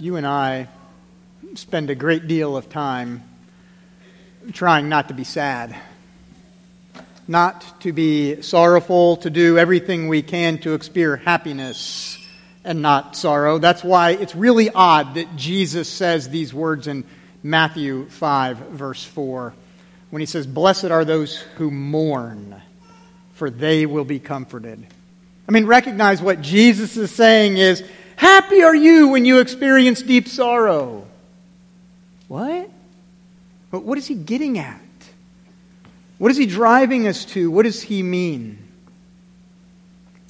you and I spend a great deal of time trying not to be sad, not to be sorrowful, to do everything we can to experience happiness and not sorrow. That's why it's really odd that Jesus says these words in Matthew 5, verse 4, when he says, Blessed are those who mourn, for they will be comforted. I mean, recognize what Jesus is saying is, Happy are you when you experience deep sorrow. What? What is he getting at? What is he driving us to? What does he mean?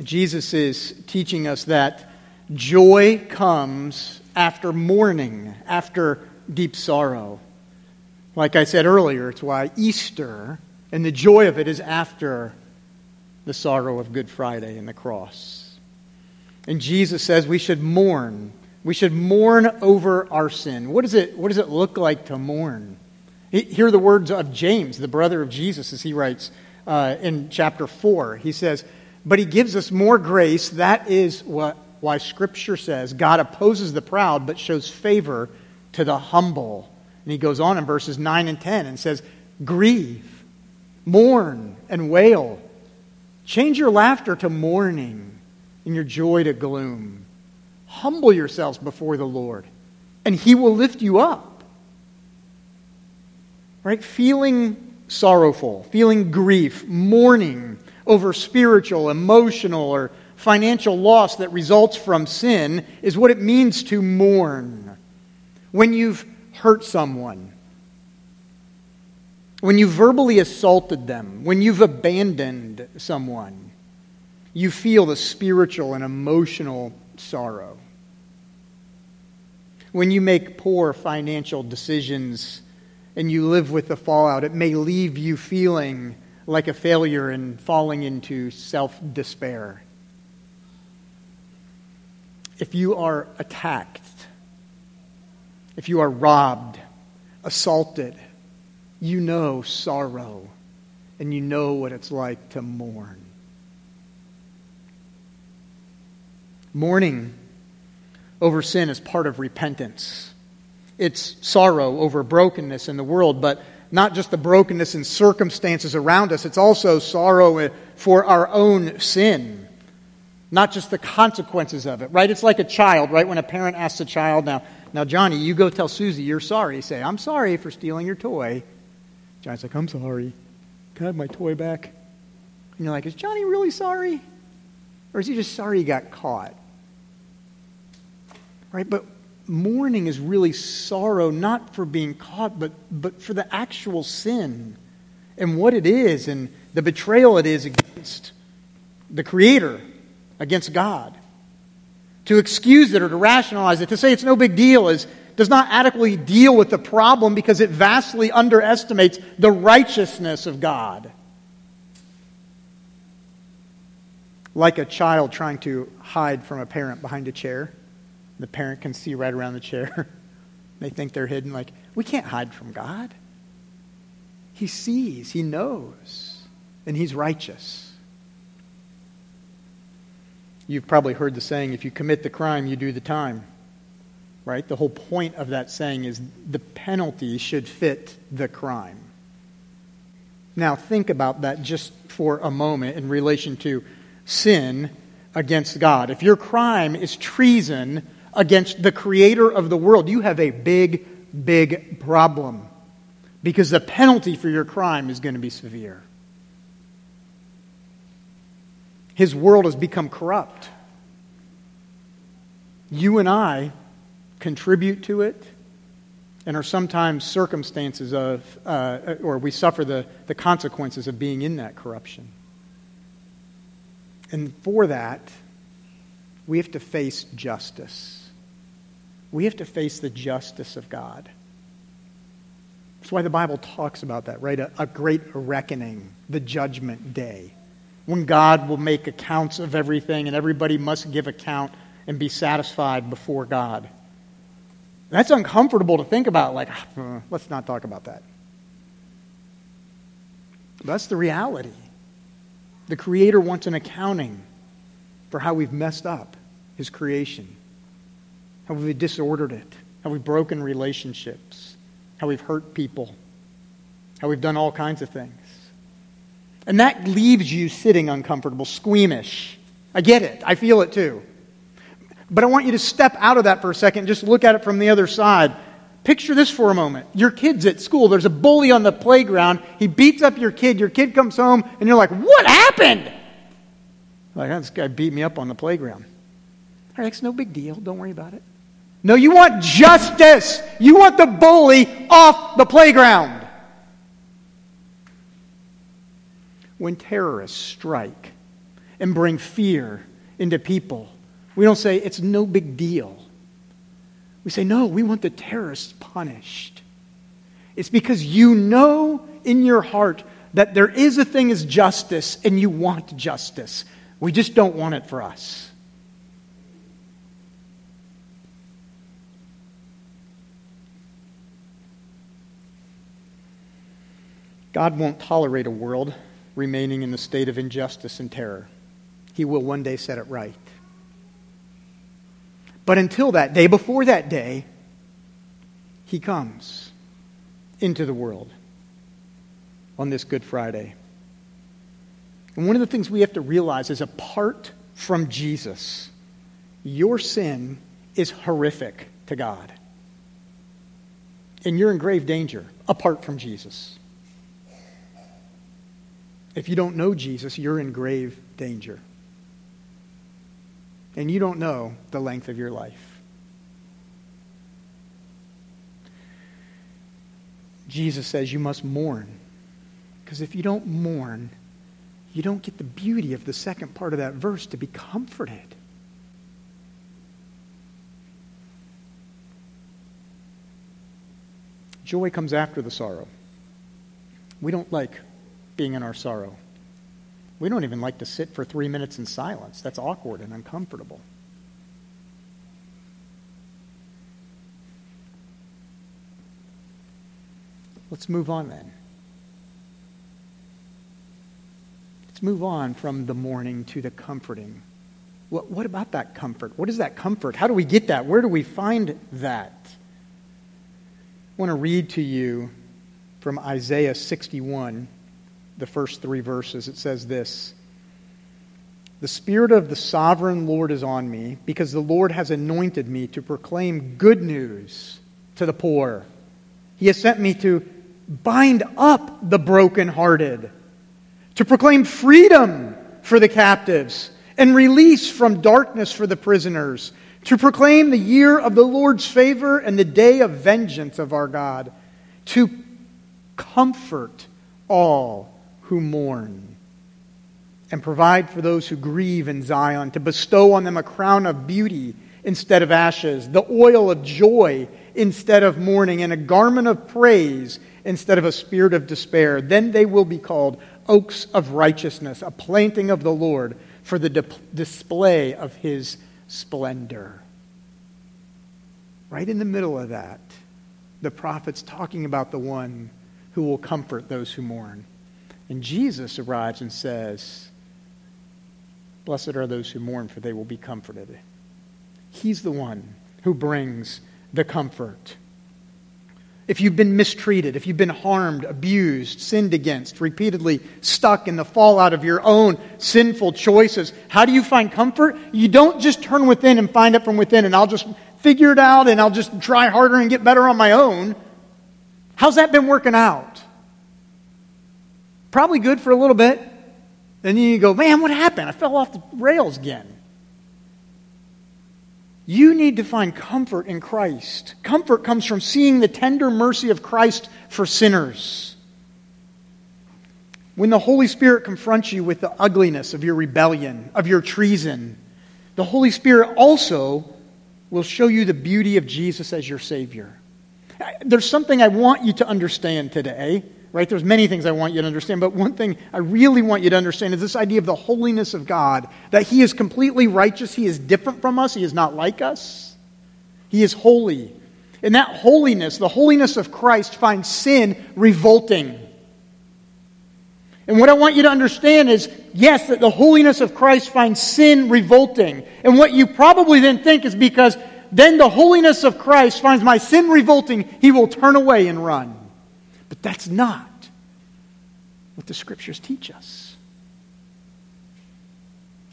Jesus is teaching us that joy comes after mourning, after deep sorrow. Like I said earlier, it's why Easter and the joy of it is after the sorrow of Good Friday and the cross. And Jesus says we should mourn. We should mourn over our sin. What, is it, what does it look like to mourn? Hear the words of James, the brother of Jesus, as he writes uh, in chapter 4. He says, But he gives us more grace. That is what, why Scripture says God opposes the proud, but shows favor to the humble. And he goes on in verses 9 and 10 and says, Grieve, mourn, and wail. Change your laughter to mourning and your joy to gloom. Humble yourselves before the Lord, and He will lift you up. Right? Feeling sorrowful, feeling grief, mourning over spiritual, emotional, or financial loss that results from sin is what it means to mourn. When you've hurt someone, when you verbally assaulted them, when you've abandoned someone, you feel the spiritual and emotional sorrow. When you make poor financial decisions and you live with the fallout, it may leave you feeling like a failure and falling into self despair. If you are attacked, if you are robbed, assaulted, you know sorrow and you know what it's like to mourn. Mourning over sin is part of repentance. It's sorrow over brokenness in the world, but not just the brokenness in circumstances around us, it's also sorrow for our own sin, not just the consequences of it, right? It's like a child, right? When a parent asks a child, now, now Johnny, you go tell Susie you're sorry. Say, I'm sorry for stealing your toy. Johnny's like, I'm sorry. Can I have my toy back? And you're like, is Johnny really sorry? Or is he just sorry he got caught? Right? But mourning is really sorrow, not for being caught, but, but for the actual sin and what it is and the betrayal it is against the Creator, against God. To excuse it or to rationalize it, to say it's no big deal, is, does not adequately deal with the problem because it vastly underestimates the righteousness of God. Like a child trying to hide from a parent behind a chair. The parent can see right around the chair. they think they're hidden. Like, we can't hide from God. He sees, He knows, and He's righteous. You've probably heard the saying if you commit the crime, you do the time. Right? The whole point of that saying is the penalty should fit the crime. Now, think about that just for a moment in relation to sin against God. If your crime is treason against the creator of the world, you have a big, big problem because the penalty for your crime is going to be severe. His world has become corrupt. You and I contribute to it and are sometimes circumstances of, uh, or we suffer the, the consequences of being in that corruption. And for that, we have to face justice we have to face the justice of God. That's why the Bible talks about that, right? A, a, great reckoning, the judgment day, when God will make accounts of everything and everybody must give account and be satisfied before God. That's uncomfortable to think about, like, uh, let's not talk about that. That's the reality. The Creator wants an accounting for how we've messed up His creation how we've disordered it, how we've broken relationships, how we've hurt people, how we've done all kinds of things. And that leaves you sitting uncomfortable, squeamish. I get it. I feel it too. But I want you to step out of that for a second, and just look at it from the other side. Picture this for a moment. Your kid's at school. There's a bully on the playground. He beats up your kid. Your kid comes home, and you're like, What happened? Like, this guy beat me up on the playground. All right, it's no big deal. Don't worry about it. No, you want justice. You want the bully off the playground. When terrorists strike and bring fear into people, we don't say it's no big deal. We say, no, we want the terrorists punished. It's because you know in your heart that there is a thing as justice and you want justice. We just don't want it for us. God won't tolerate a world remaining in the state of injustice and terror. He will one day set it right. But until that day, before that day, he comes into the world on this Good Friday. And one of the things we have to realize is apart from Jesus, your sin is horrific to God. And you're in grave danger apart from Jesus. If you don't know Jesus, you're in grave danger and you don't know the length of your life. Jesus says you must mourn. Because if you don't mourn, you don't get the beauty of the second part of that verse to be comforted. Joy comes after the sorrow. We don't like being in our sorrow. We don't even like to sit for three minutes in silence. That's awkward and uncomfortable. Let's move on then. Let's move on from the mourning to the comforting. What, what about that comfort? What is that comfort? How do we get that? Where do we find that? I want to read to you from Isaiah 61 the first three verses, it says this The Spirit of the sovereign Lord is on me, because the Lord has anointed me to proclaim good news to the poor. He has sent me to bind up the brokenhearted, to proclaim freedom for the captives, and release from darkness for the prisoners, to proclaim the year of the Lord's favor and the day of vengeance of our God, to comfort all who mourn, and provide for those who grieve in Zion, to bestow on them a crown of beauty instead of ashes, the oil of joy instead of mourning, and a garment of praise instead of a spirit of despair. Then they will be called oaks of righteousness, a planting of the Lord for the di- display of his splendor. Right in the middle of that, the prophet's talking about the one who will comfort those who mourn. And Jesus arrives and says, Blessed are those who mourn, for they will be comforted. He's the one who brings the comfort. If you've been mistreated, if you've been harmed, abused, sinned against, repeatedly stuck in the fallout of your own sinful choices, how do you find comfort? You don't just turn within and find it from within, and I'll just figure it out and I'll just try harder and get better on my own. How's that been working out? Probably good for a little bit. Then you go, man, what happened? I fell off the rails again. You need to find comfort in Christ. Comfort comes from seeing the tender mercy of Christ for sinners. When the Holy Spirit confronts you with the ugliness of your rebellion, of your treason, the Holy Spirit also will show you the beauty of Jesus as your Savior. There's something I want you to understand today right? There's many things I want you to understand, but one thing I really want you to understand is this idea of the holiness of God, that He is completely righteous, He is different from us, He is not like us. He is holy. And that holiness, the holiness of Christ, finds sin revolting. And what I want you to understand is yes, that the holiness of Christ finds sin revolting. And what you probably then think is because then the holiness of Christ finds my sin revolting, he will turn away and run. But that's not what the scriptures teach us.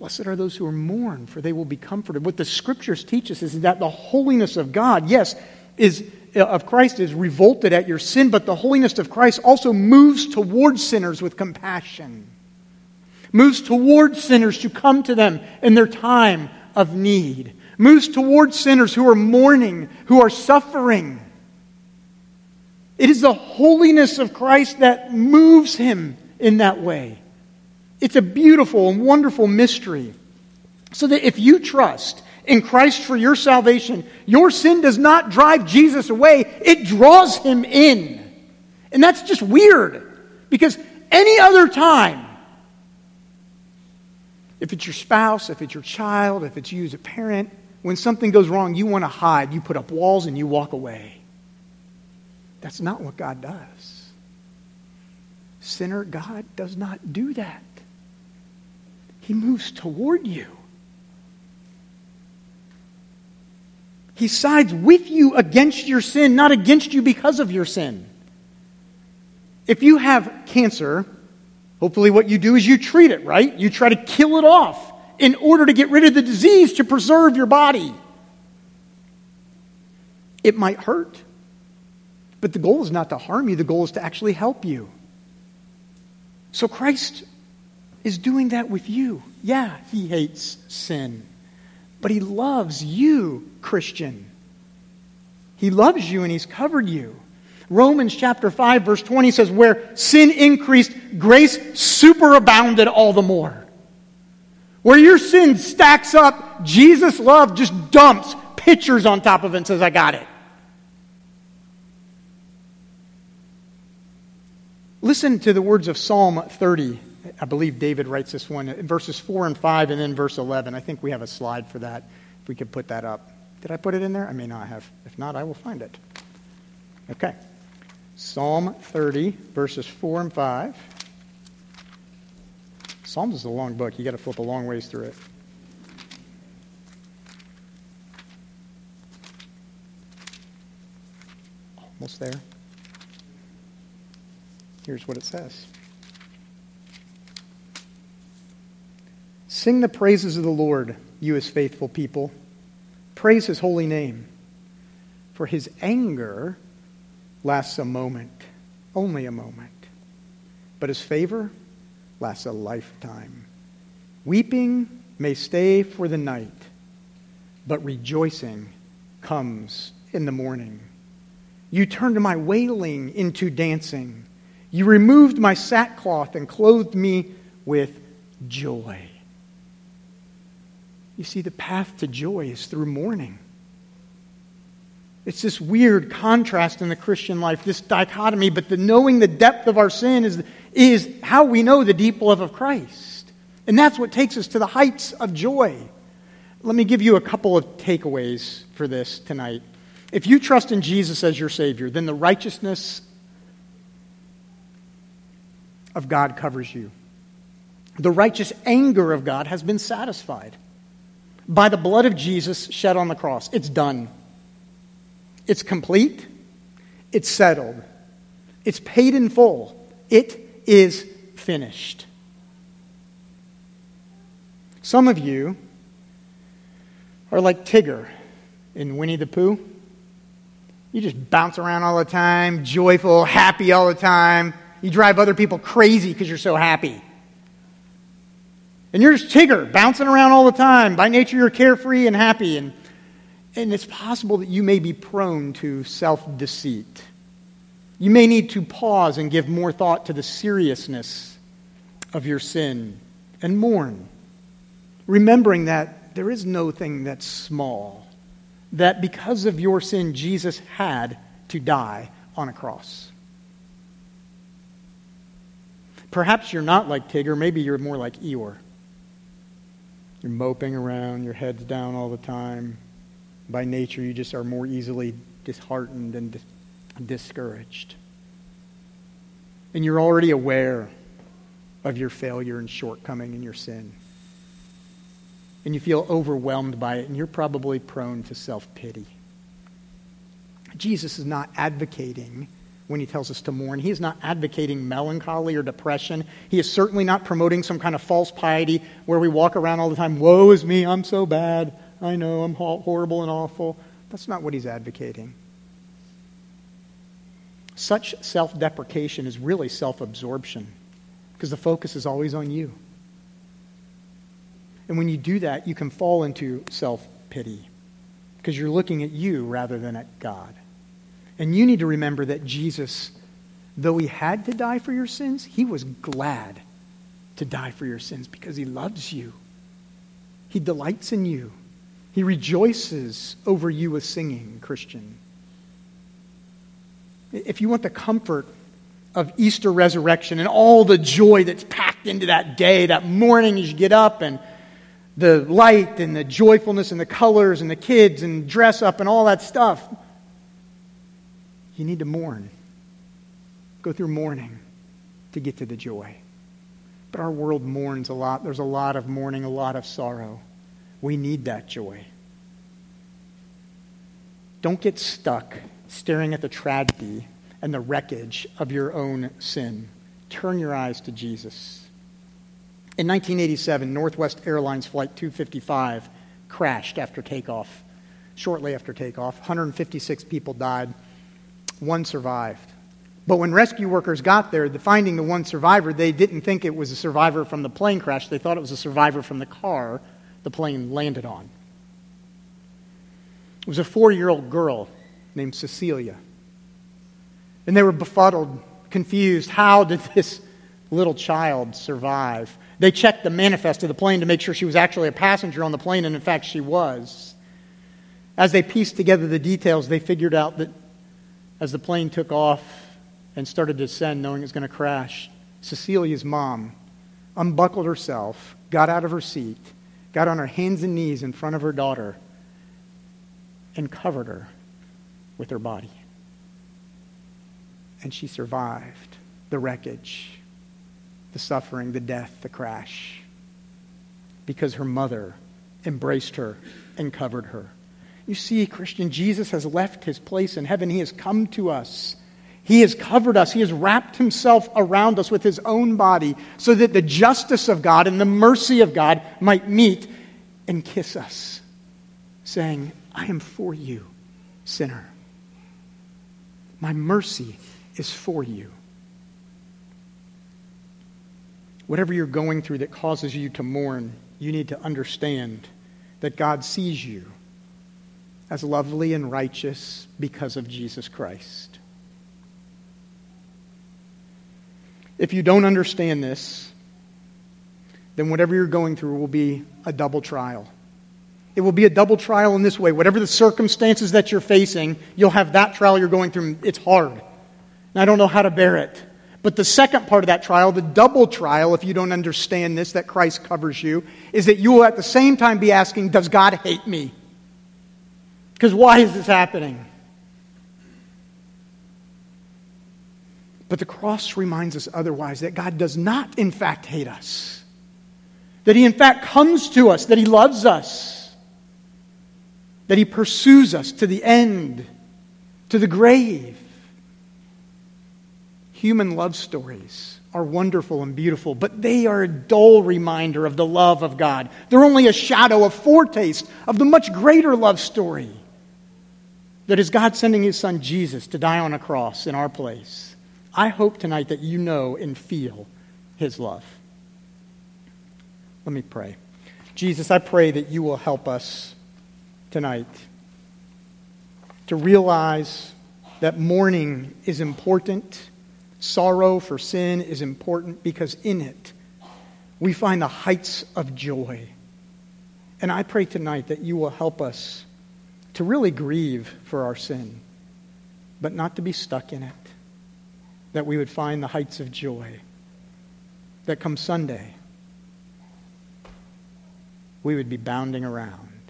Blessed are those who are mourned, for they will be comforted. What the scriptures teach us is that the holiness of God, yes, is of Christ is revolted at your sin, but the holiness of Christ also moves towards sinners with compassion. Moves towards sinners to come to them in their time of need. Moves towards sinners who are mourning, who are suffering. It is the holiness of Christ that moves him in that way. It's a beautiful and wonderful mystery. So that if you trust in Christ for your salvation, your sin does not drive Jesus away, it draws him in. And that's just weird because any other time, if it's your spouse, if it's your child, if it's you as a parent, when something goes wrong, you want to hide, you put up walls and you walk away. That's not what God does. Sinner, God does not do that. He moves toward you. He sides with you against your sin, not against you because of your sin. If you have cancer, hopefully what you do is you treat it, right? You try to kill it off in order to get rid of the disease to preserve your body. It might hurt, but the goal is not to harm you, the goal is to actually help you. So Christ is doing that with you. Yeah, he hates sin. But he loves you, Christian. He loves you and he's covered you. Romans chapter 5, verse 20 says, Where sin increased, grace superabounded all the more. Where your sin stacks up, Jesus' love just dumps pitchers on top of it and says, I got it. Listen to the words of Psalm 30 I believe David writes this one, verses 4 and 5, and then verse 11. I think we have a slide for that, if we could put that up. Did I put it in there? I may not have. If not, I will find it. Okay. Psalm 30, verses 4 and 5. Psalms is a long book. you got to flip a long ways through it. Almost there. Here's what it says. Sing the praises of the Lord, you his faithful people. Praise his holy name. For his anger lasts a moment, only a moment. But his favor lasts a lifetime. Weeping may stay for the night, but rejoicing comes in the morning. You turned my wailing into dancing. You removed my sackcloth and clothed me with joy. You see, the path to joy is through mourning. It's this weird contrast in the Christian life, this dichotomy, but the knowing the depth of our sin is, is how we know the deep love of Christ. And that's what takes us to the heights of joy. Let me give you a couple of takeaways for this tonight. If you trust in Jesus as your Savior, then the righteousness of God covers you. The righteous anger of God has been satisfied by the blood of Jesus shed on the cross. It's done. It's complete. It's settled. It's paid in full. It is finished. Some of you are like Tigger in Winnie the Pooh. You just bounce around all the time, joyful, happy all the time. You drive other people crazy because you're so happy. And you're just Tigger, bouncing around all the time. By nature, you're carefree and happy. And, and it's possible that you may be prone to self deceit. You may need to pause and give more thought to the seriousness of your sin and mourn, remembering that there is no thing that's small, that because of your sin, Jesus had to die on a cross. Perhaps you're not like Tigger, maybe you're more like Eeyore. You're moping around, your head's down all the time. By nature, you just are more easily disheartened and dis- discouraged. And you're already aware of your failure and shortcoming and your sin. and you feel overwhelmed by it, and you're probably prone to self pity. Jesus is not advocating when he tells us to mourn. He is not advocating melancholy or depression. He is certainly not promoting some kind of false piety where we walk around all the time, woe is me, I'm so bad, I know, I'm horrible and awful. That's not what he's advocating. Such self deprecation is really self absorption because the focus is always on you. And when you do that, you can fall into self pity because you're looking at you rather than at God. And you need to remember that Jesus, though he had to die for your sins, he was glad to die for your sins because he loves you. He delights in you. He rejoices over you with singing, Christian. If you want the comfort of Easter resurrection and all the joy that's packed into that day, that morning as you get up and the light and the joyfulness and the colors and the kids and dress up and all that stuff. You need to mourn. Go through mourning to get to the joy. But our world mourns a lot. There's a lot of mourning, a lot of sorrow. We need that joy. Don't get stuck staring at the tragedy and the wreckage of your own sin. Turn your eyes to Jesus. In 1987, Northwest Airlines Flight 255 crashed after takeoff. Shortly after takeoff, 156 people died. One survived. But when rescue workers got there, the finding the one survivor, they didn't think it was a survivor from the plane crash. They thought it was a survivor from the car the plane landed on. It was a four year old girl named Cecilia. And they were befuddled, confused. How did this little child survive? They checked the manifest of the plane to make sure she was actually a passenger on the plane, and in fact, she was. As they pieced together the details, they figured out that as the plane took off and started to descend, knowing it was going to crash, Cecilia's mom unbuckled herself, got out of her seat, got on her hands and knees in front of her daughter, and covered her with her body. And she survived the wreckage the suffering, the death, the crash, because her mother embraced her and covered her. You see, Christian, Jesus has left his place in heaven. He has come to us. He has covered us. He has wrapped himself around us with his own body so that the justice of God and the mercy of God might meet and kiss us, saying, I am for you, sinner. My mercy is for you. Whatever you're going through that causes you to mourn, you need to understand that God sees you as lovely and righteous because of Jesus Christ. If you don't understand this, then whatever you're going through will be a double trial. It will be a double trial in this way. Whatever the circumstances that you're facing, you'll have that trial you're going through. It's hard. And I don't know how to bear it. But the second part of that trial, the double trial, if you don't understand this, that Christ covers you, is that you will at the same time be asking, Does God hate me? Because why is this happening? But the cross reminds us otherwise that God does not, in fact, hate us. That He, in fact, comes to us, that He loves us, that He pursues us to the end, to the grave. Human love stories are wonderful and beautiful, but they are a dull reminder of the love of God. They're only a shadow, a foretaste of the much greater love story that is God sending His Son Jesus to die on a cross in our place. I hope tonight that you know and feel His love. Let me pray. Jesus, I pray that you will help us tonight to realize that mourning is important Sorrow for sin is important because in it we find the heights of joy. And I pray tonight that you will help us to really grieve for our sin, but not to be stuck in it. That we would find the heights of joy. That come Sunday, we would be bounding around,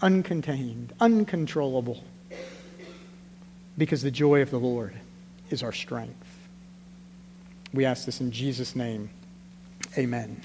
uncontained, uncontrollable, because the joy of the Lord is our strength. We ask this in Jesus' name. Amen.